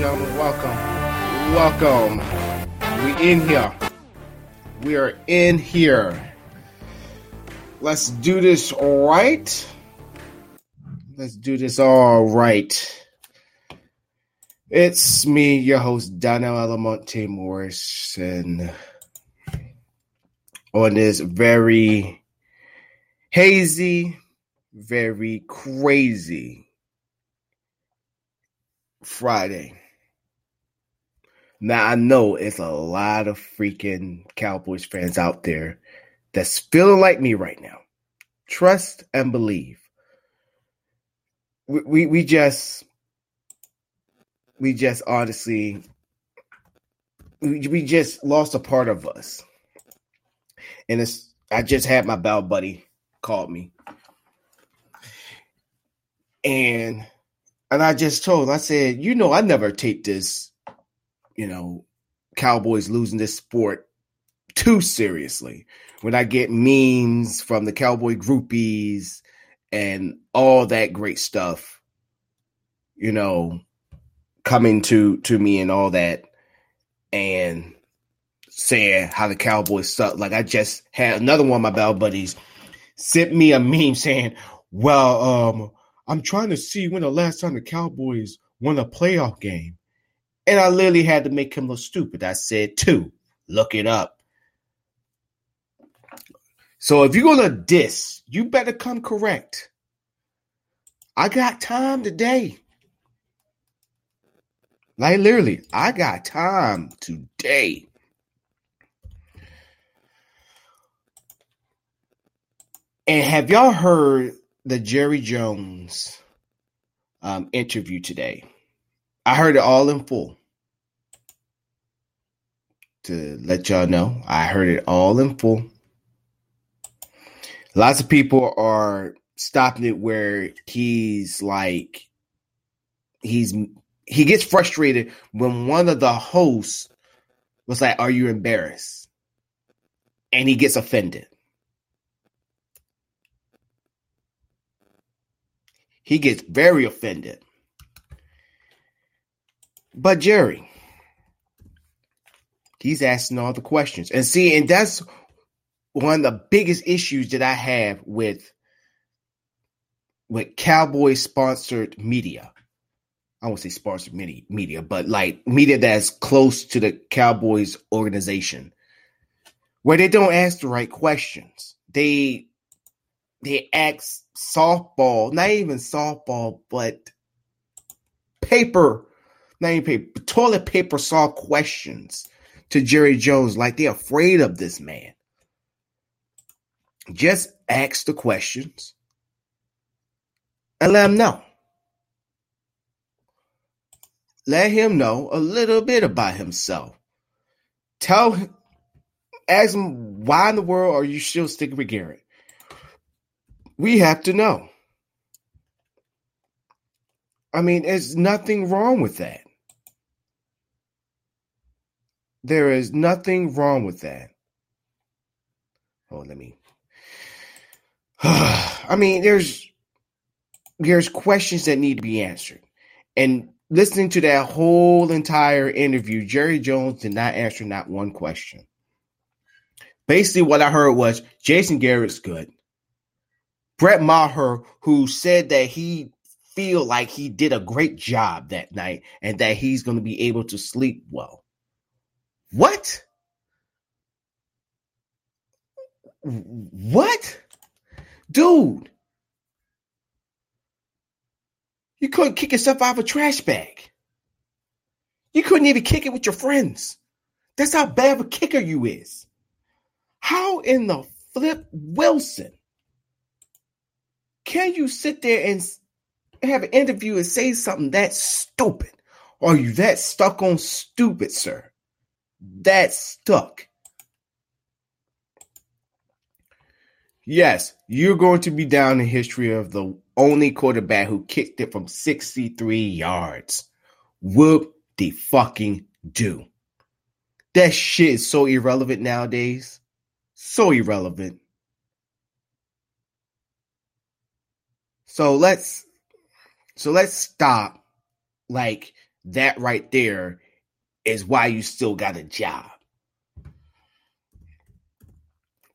welcome. Welcome. We in here. We are in here. Let's do this all right. Let's do this all right. It's me, your host, Donnell Alamonte Morris, and on this very hazy, very crazy Friday. Now I know it's a lot of freaking Cowboys fans out there that's feeling like me right now. Trust and believe. We we, we just we just honestly we, we just lost a part of us. And it's I just had my bell buddy call me. And and I just told I said, you know, I never take this you know, Cowboys losing this sport too seriously. When I get memes from the Cowboy groupies and all that great stuff, you know, coming to to me and all that, and saying how the Cowboys suck. Like I just had another one of my bell buddies sent me a meme saying, "Well, um, I'm trying to see when the last time the Cowboys won a playoff game." And I literally had to make him look stupid. I said, two, look it up. So if you're going to diss, you better come correct. I got time today. Like literally, I got time today. And have y'all heard the Jerry Jones um, interview today? I heard it all in full to let y'all know. I heard it all in full. Lots of people are stopping it where he's like, he's he gets frustrated when one of the hosts was like, "Are you embarrassed?" and he gets offended. He gets very offended. But Jerry, He's asking all the questions. And see, and that's one of the biggest issues that I have with with Cowboy sponsored media. I won't say sponsored media, media, but like media that's close to the Cowboys organization, where they don't ask the right questions. They they ask softball, not even softball, but paper, not even paper, toilet paper saw questions to Jerry Jones like they're afraid of this man. Just ask the questions and let him know. Let him know a little bit about himself. Tell him, ask him, why in the world are you still sticking with Garrett? We have to know. I mean, there's nothing wrong with that. There is nothing wrong with that. Oh, let me. I mean, there's there's questions that need to be answered, and listening to that whole entire interview, Jerry Jones did not answer not one question. Basically, what I heard was Jason Garrett's good. Brett Maher, who said that he feel like he did a great job that night and that he's going to be able to sleep well. What? What? Dude. You couldn't kick yourself out of a trash bag. You couldn't even kick it with your friends. That's how bad of a kicker you is. How in the flip Wilson can you sit there and have an interview and say something that stupid? Are you that stuck on stupid, sir? That stuck. Yes, you're going to be down in history of the only quarterback who kicked it from 63 yards. Whoop the fucking do. That shit is so irrelevant nowadays. So irrelevant. So let's so let's stop like that right there is why you still got a job.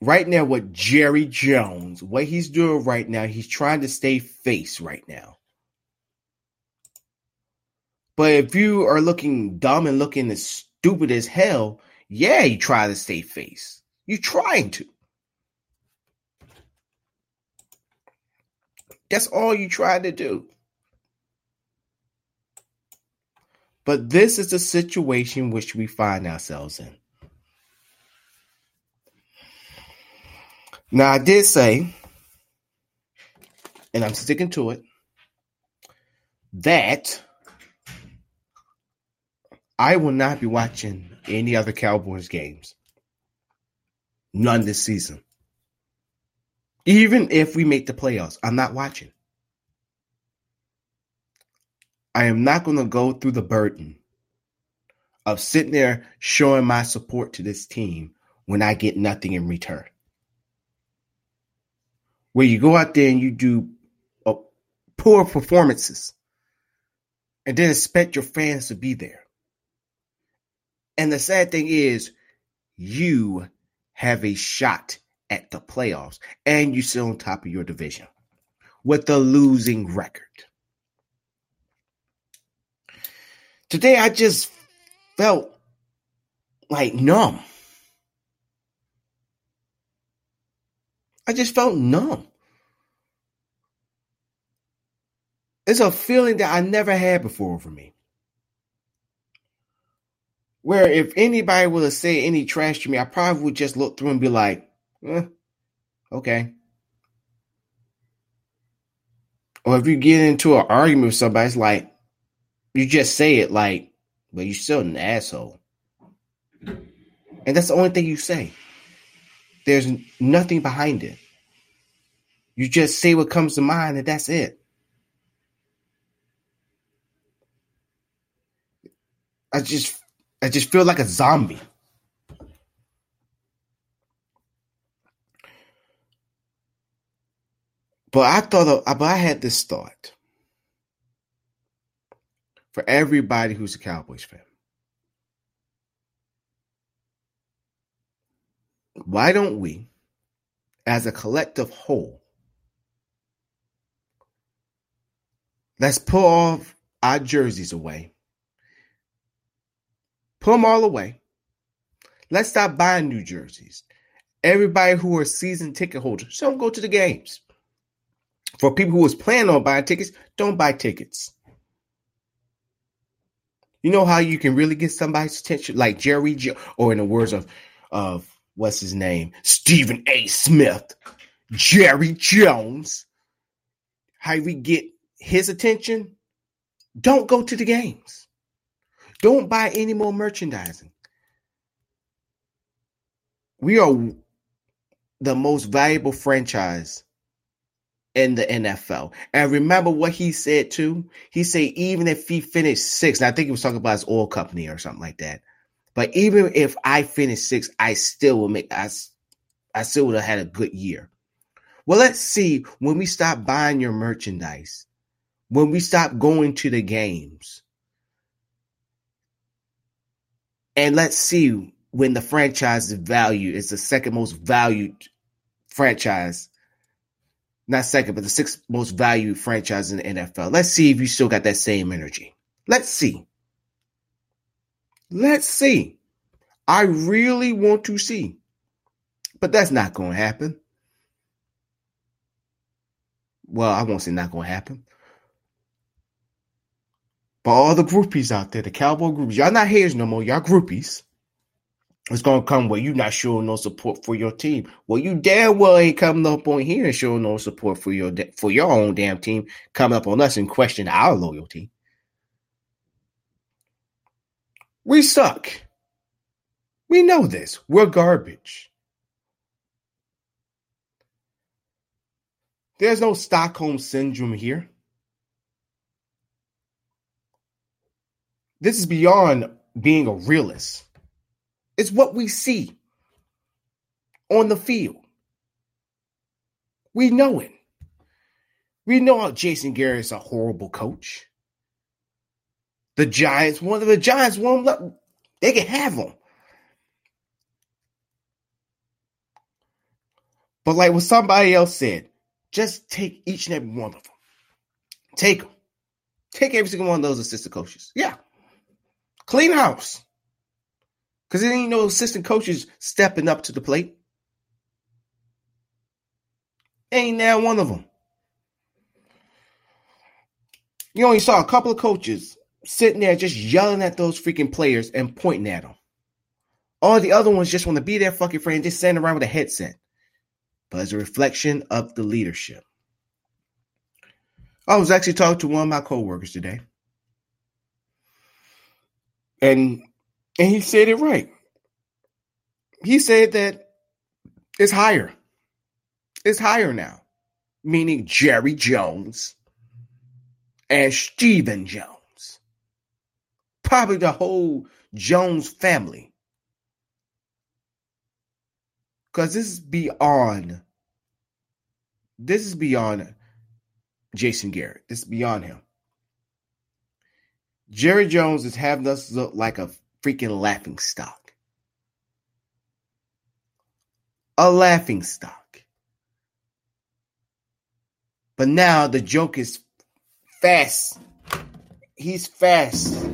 Right now, what Jerry Jones, what he's doing right now, he's trying to stay face right now. But if you are looking dumb and looking as stupid as hell, yeah, you try to stay face. You're trying to. That's all you try to do. But this is the situation which we find ourselves in. Now, I did say, and I'm sticking to it, that I will not be watching any other Cowboys games. None this season. Even if we make the playoffs, I'm not watching. I am not going to go through the burden of sitting there showing my support to this team when I get nothing in return. Where you go out there and you do uh, poor performances and then expect your fans to be there. And the sad thing is, you have a shot at the playoffs and you sit on top of your division with a losing record. Today, I just felt like numb. I just felt numb. It's a feeling that I never had before for me where if anybody would have said any trash to me, I probably would just look through and be like, eh, okay. Or if you get into an argument with somebody, it's like, you just say it like, but you're still an asshole. And that's the only thing you say. There's nothing behind it. You just say what comes to mind, and that's it. I just I just feel like a zombie. But I thought, of, but I had this thought for everybody who's a Cowboys fan. Why don't we, as a collective whole, let's pull off our jerseys away Put them all away. Let's stop buying new jerseys. Everybody who are season ticket holders, don't go to the games. For people who was planning on buying tickets, don't buy tickets. You know how you can really get somebody's attention, like Jerry, jo- or in the words of of what's his name, Stephen A. Smith, Jerry Jones. How we get his attention? Don't go to the games. Don't buy any more merchandising. We are the most valuable franchise in the NFL. And remember what he said too? He said even if he finished sixth, I think he was talking about his oil company or something like that. But even if I finished sixth, I still will make I, I still would have had a good year. Well, let's see when we stop buying your merchandise, when we stop going to the games, And let's see when the franchise value is the second most valued franchise, not second, but the sixth most valued franchise in the NFL. Let's see if you still got that same energy. Let's see. Let's see. I really want to see. But that's not going to happen. Well, I won't say not going to happen. But all the groupies out there, the cowboy groupies, y'all not haters no more, y'all groupies. It's gonna come where you're not showing no support for your team. Well, you damn well ain't coming up on here and showing no support for your for your own damn team. Coming up on us and question our loyalty. We suck. We know this. We're garbage. There's no Stockholm syndrome here. This is beyond being a realist. It's what we see on the field. We know it. We know how Jason Garrett is a horrible coach. The Giants, one of the Giants won They can have them. But like what somebody else said, just take each and every one of them. Take them. Take every single one of those assistant coaches. Yeah. Clean house. Because there ain't no assistant coaches stepping up to the plate. Ain't now one of them. You only saw a couple of coaches sitting there just yelling at those freaking players and pointing at them. All the other ones just want to be their fucking friend, just standing around with a headset. But as a reflection of the leadership. I was actually talking to one of my coworkers today. And and he said it right. He said that it's higher. It's higher now. Meaning Jerry Jones and Stephen Jones. Probably the whole Jones family. Because this is beyond. This is beyond Jason Garrett. This is beyond him. Jerry Jones is having us look like a freaking laughing stock. A laughing stock. But now the joke is fast. He's fast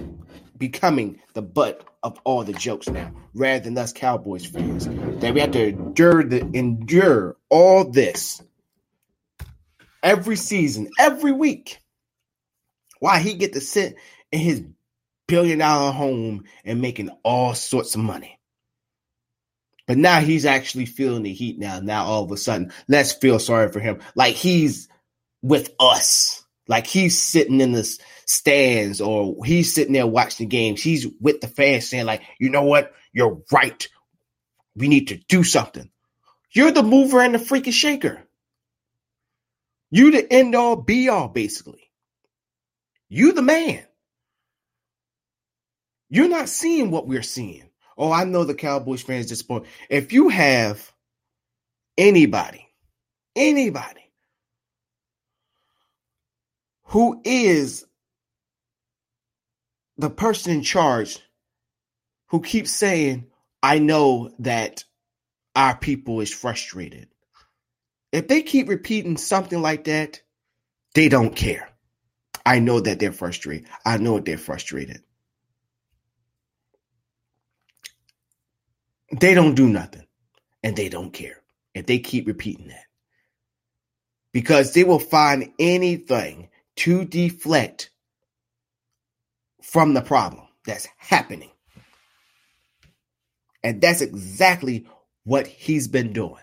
becoming the butt of all the jokes now, rather than us Cowboys fans. That we have to endure the endure all this every season, every week. Why he get to sit in his billion dollar home and making all sorts of money. But now he's actually feeling the heat now. Now all of a sudden, let's feel sorry for him. Like he's with us. Like he's sitting in the stands or he's sitting there watching the games. He's with the fans saying, like, you know what? You're right. We need to do something. You're the mover and the freaking shaker. You the end all be all, basically. You the man. You're not seeing what we're seeing. Oh, I know the Cowboys fans disappointed. If you have anybody, anybody who is the person in charge who keeps saying, I know that our people is frustrated. If they keep repeating something like that, they don't care. I know that they're frustrated. I know they're frustrated. They don't do nothing and they don't care if they keep repeating that. Because they will find anything to deflect from the problem that's happening. And that's exactly what he's been doing.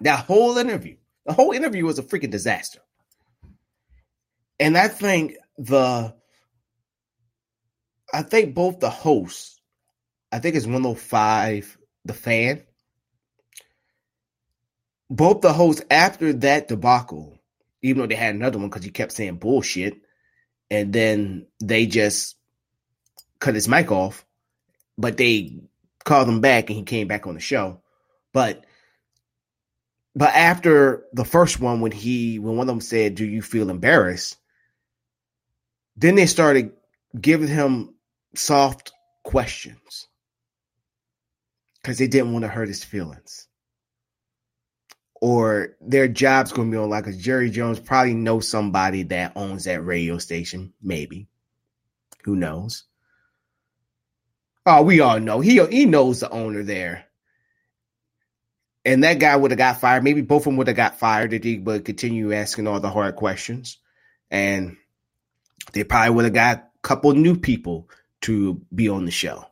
That whole interview, the whole interview was a freaking disaster. And I think the, I think both the hosts, I think it's 105, the fan, both the hosts after that debacle, even though they had another one because he kept saying bullshit, and then they just cut his mic off, but they called him back and he came back on the show. But but after the first one, when he when one of them said, "Do you feel embarrassed?" Then they started giving him soft questions because they didn't want to hurt his feelings. Or their job's going to be on like a Jerry Jones probably knows somebody that owns that radio station, maybe. Who knows? Oh, we all know he he knows the owner there and that guy would have got fired. Maybe both of them would have got fired if he would continue asking all the hard questions. And they probably would have got a couple new people to be on the show.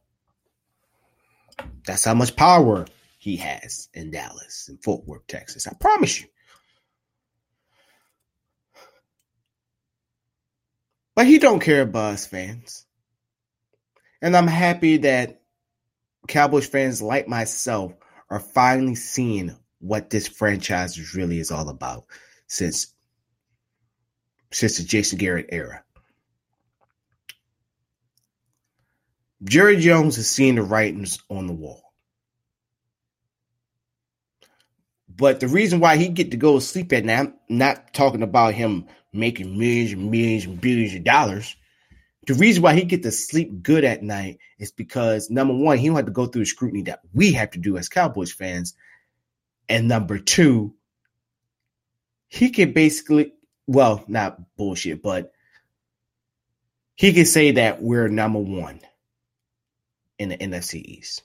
That's how much power he has in Dallas and Fort Worth, Texas. I promise you. But he don't care about us fans. And I'm happy that Cowboys fans like myself are finally seeing what this franchise really is all about since since the Jason Garrett era. Jerry Jones has seen the writings on the wall. But the reason why he get to go to sleep at night, I'm not talking about him making millions and millions and billions of dollars, the reason why he get to sleep good at night is because number one, he don't have to go through the scrutiny that we have to do as Cowboys fans. And number two, he can basically, well, not bullshit, but he can say that we're number one in the NFC East.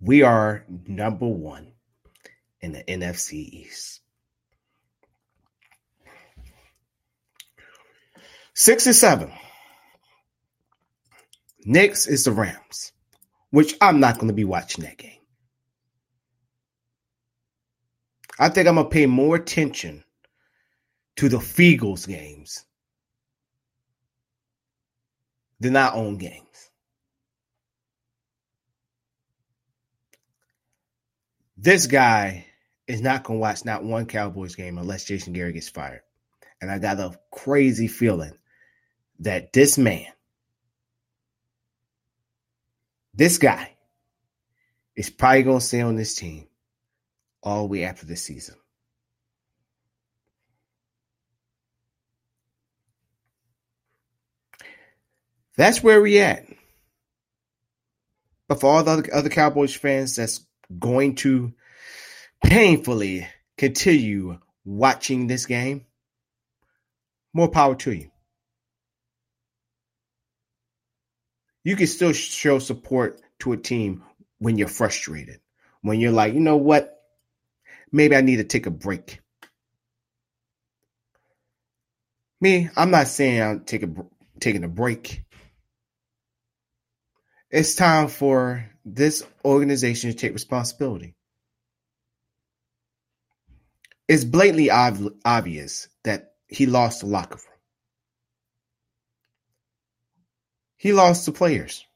We are number one in the NFC East. Six and seven. Next is the Rams, which I'm not going to be watching that game. I think I'm going to pay more attention to the Feagles games than our own games. This guy is not going to watch not one Cowboys game unless Jason Garrett gets fired. And I got a crazy feeling that this man, this guy, is probably going to stay on this team all the way after the season. That's where we at. But for all the other, other Cowboys fans that's going to painfully continue watching this game, more power to you. You can still show support to a team when you're frustrated, when you're like, you know what? Maybe I need to take a break. Me, I'm not saying I'm taking taking a break. It's time for this organization to take responsibility. It's blatantly ob- obvious that he lost the locker room. He lost the players.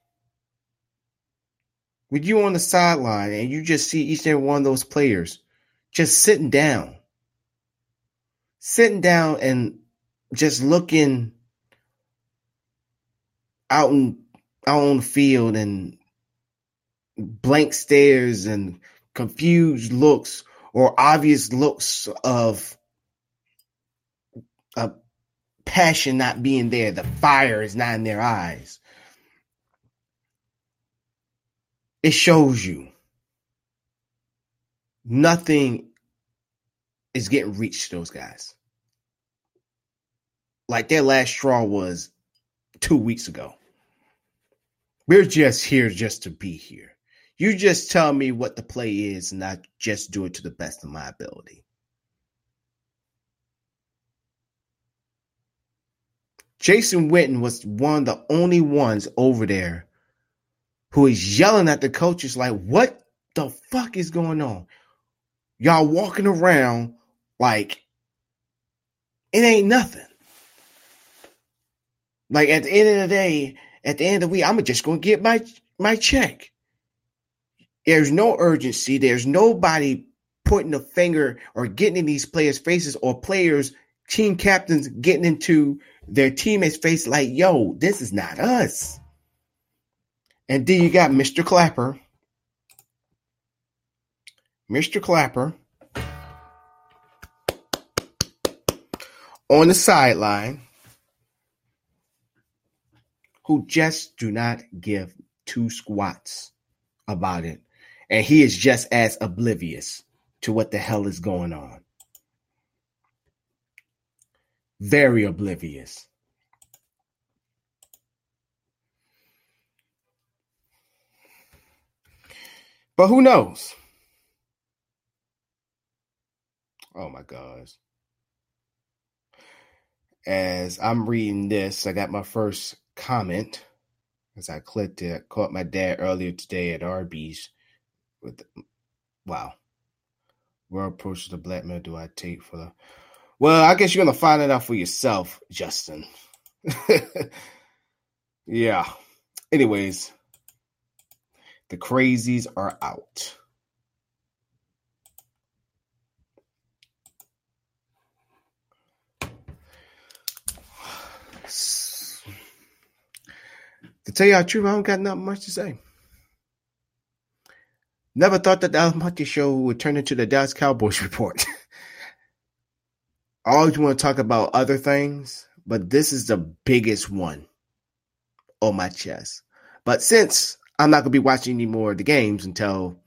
When you on the sideline and you just see each and every one of those players just sitting down, sitting down and just looking out in on field and blank stares and confused looks or obvious looks of a passion not being there, the fire is not in their eyes. It shows you nothing is getting reached to those guys. Like their last straw was two weeks ago. We're just here just to be here. You just tell me what the play is, and I just do it to the best of my ability. Jason Witten was one of the only ones over there who is yelling at the coaches like, what the fuck is going on? Y'all walking around like it ain't nothing. Like at the end of the day, at the end of the week, I'm just gonna get my my check. There's no urgency. There's nobody pointing a finger or getting in these players' faces or players, team captains getting into their teammates' face like, yo, this is not us. And then you got Mr. Clapper. Mr. Clapper on the sideline who just do not give two squats about it. And he is just as oblivious to what the hell is going on. Very oblivious. But who knows? Oh my gosh. As I'm reading this, I got my first comment as I clicked it. Caught my dad earlier today at Arby's with wow. What approach to the blackmail do I take for the well, I guess you're gonna find it out for yourself, Justin. yeah. Anyways, the crazies are out. To tell you the truth, I don't got nothing much to say. Never thought that the Al Show would turn into the Dallas Cowboys report. I always want to talk about other things, but this is the biggest one on my chest. But since I'm not going to be watching any more of the games until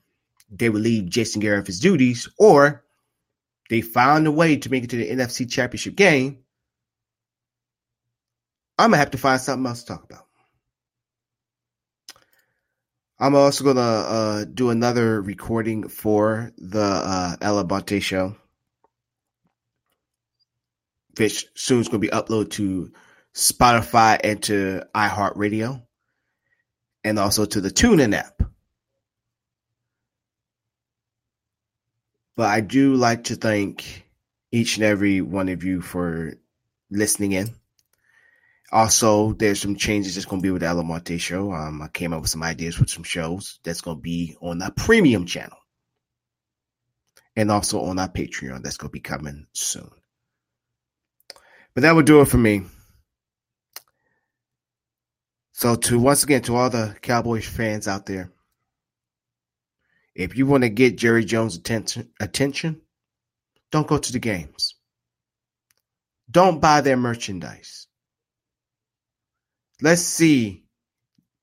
they relieve Jason Garrett of his duties, or they found a way to make it to the NFC Championship game, I'm gonna have to find something else to talk about. I'm also gonna uh, do another recording for the uh, Alabante show, which soon is gonna be uploaded to Spotify and to iHeartRadio, and also to the TuneIn app. But I do like to thank each and every one of you for listening in. Also, there's some changes that's going to be with the Alamante show. Um, I came up with some ideas with some shows that's going to be on the premium channel and also on our Patreon that's going to be coming soon. But that would do it for me. So, to once again, to all the Cowboys fans out there, if you want to get Jerry Jones' attention, attention, don't go to the games. Don't buy their merchandise. Let's see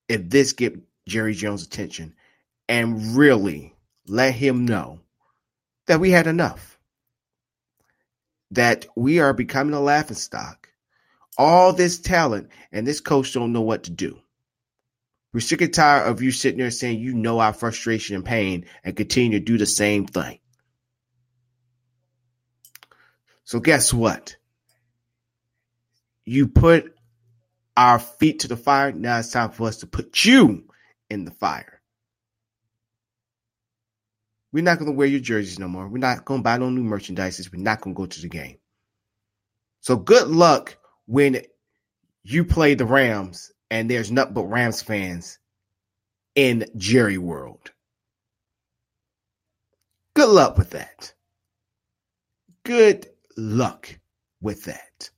if this get Jerry Jones' attention and really let him know that we had enough. That we are becoming a laughing stock. All this talent and this coach don't know what to do. We're sick and tired of you sitting there saying you know our frustration and pain and continue to do the same thing. So guess what? You put our feet to the fire. Now it's time for us to put you in the fire. We're not going to wear your jerseys no more. We're not going to buy no new merchandise. We're not going to go to the game. So good luck when you play the Rams and there's nothing but Rams fans in Jerry World. Good luck with that. Good luck with that.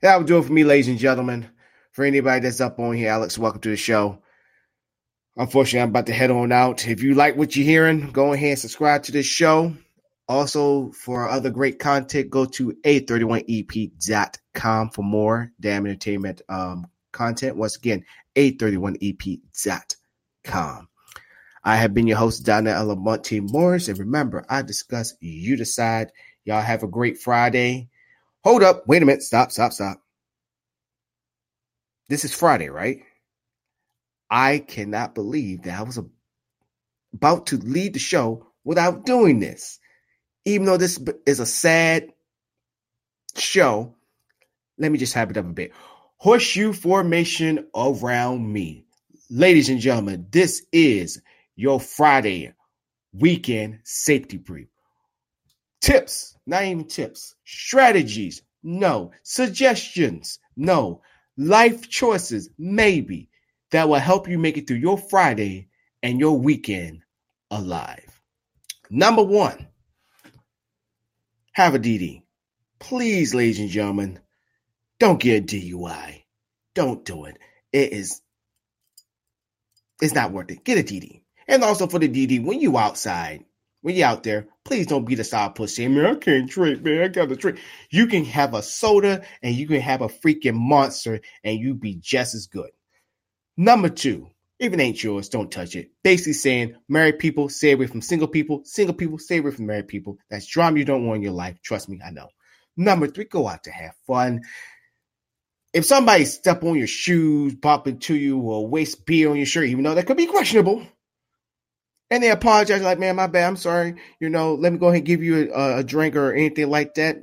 That will do it for me, ladies and gentlemen. For anybody that's up on here, Alex, welcome to the show. Unfortunately, I'm about to head on out. If you like what you're hearing, go ahead and subscribe to this show. Also, for other great content, go to a31ep.com for more damn entertainment um, content. Once again, a31ep.com. I have been your host, Donna Elamonte Morris. And remember, I discuss, you decide. Y'all have a great Friday. Hold up. Wait a minute. Stop, stop, stop. This is Friday, right? I cannot believe that I was about to lead the show without doing this. Even though this is a sad show, let me just hype it up a bit horseshoe formation around me. Ladies and gentlemen, this is your Friday weekend safety brief. Tips, not even tips, strategies, no, suggestions, no, life choices, maybe, that will help you make it through your Friday and your weekend alive. Number one, have a DD. Please, ladies and gentlemen, don't get a DUI. Don't do it. It is it's not worth it. Get a DD. And also for the DD, when you outside, when you're out there, please don't be the side push saying, man, I can't drink, man. I got to drink. You can have a soda and you can have a freaking monster and you be just as good. Number two, if it ain't yours, don't touch it. Basically saying married people, stay away from single people. Single people, stay away from married people. That's drama you don't want in your life. Trust me, I know. Number three, go out to have fun if somebody step on your shoes, bump into you, or waste beer on your shirt, even though that could be questionable, and they apologize, like, man, my bad, I'm sorry, you know, let me go ahead and give you a, a drink or anything like that.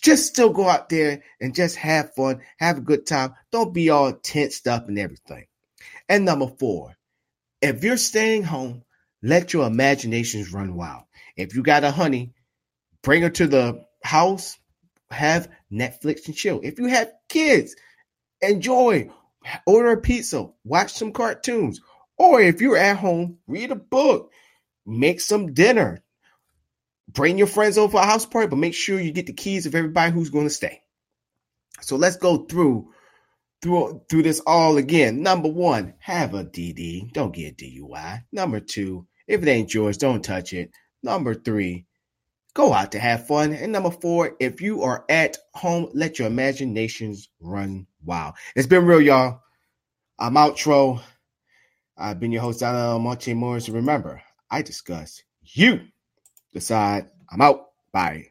Just still go out there and just have fun, have a good time. Don't be all tensed up and everything. And number four, if you're staying home, let your imaginations run wild. If you got a honey, bring her to the house, have Netflix and chill. If you have kids, enjoy, order a pizza, watch some cartoons, or if you're at home, read a book, make some dinner, bring your friends over for a house party, but make sure you get the keys of everybody who's going to stay. So let's go through through through this all again. Number one, have a DD. Don't get DUI. Number two, if it ain't yours, don't touch it. Number three, go out to have fun. And number four, if you are at home, let your imaginations run wild. It's been real, y'all. I'm outro. I've been your host, Alan Monte Morris. Remember, I discuss you decide. I'm out. Bye.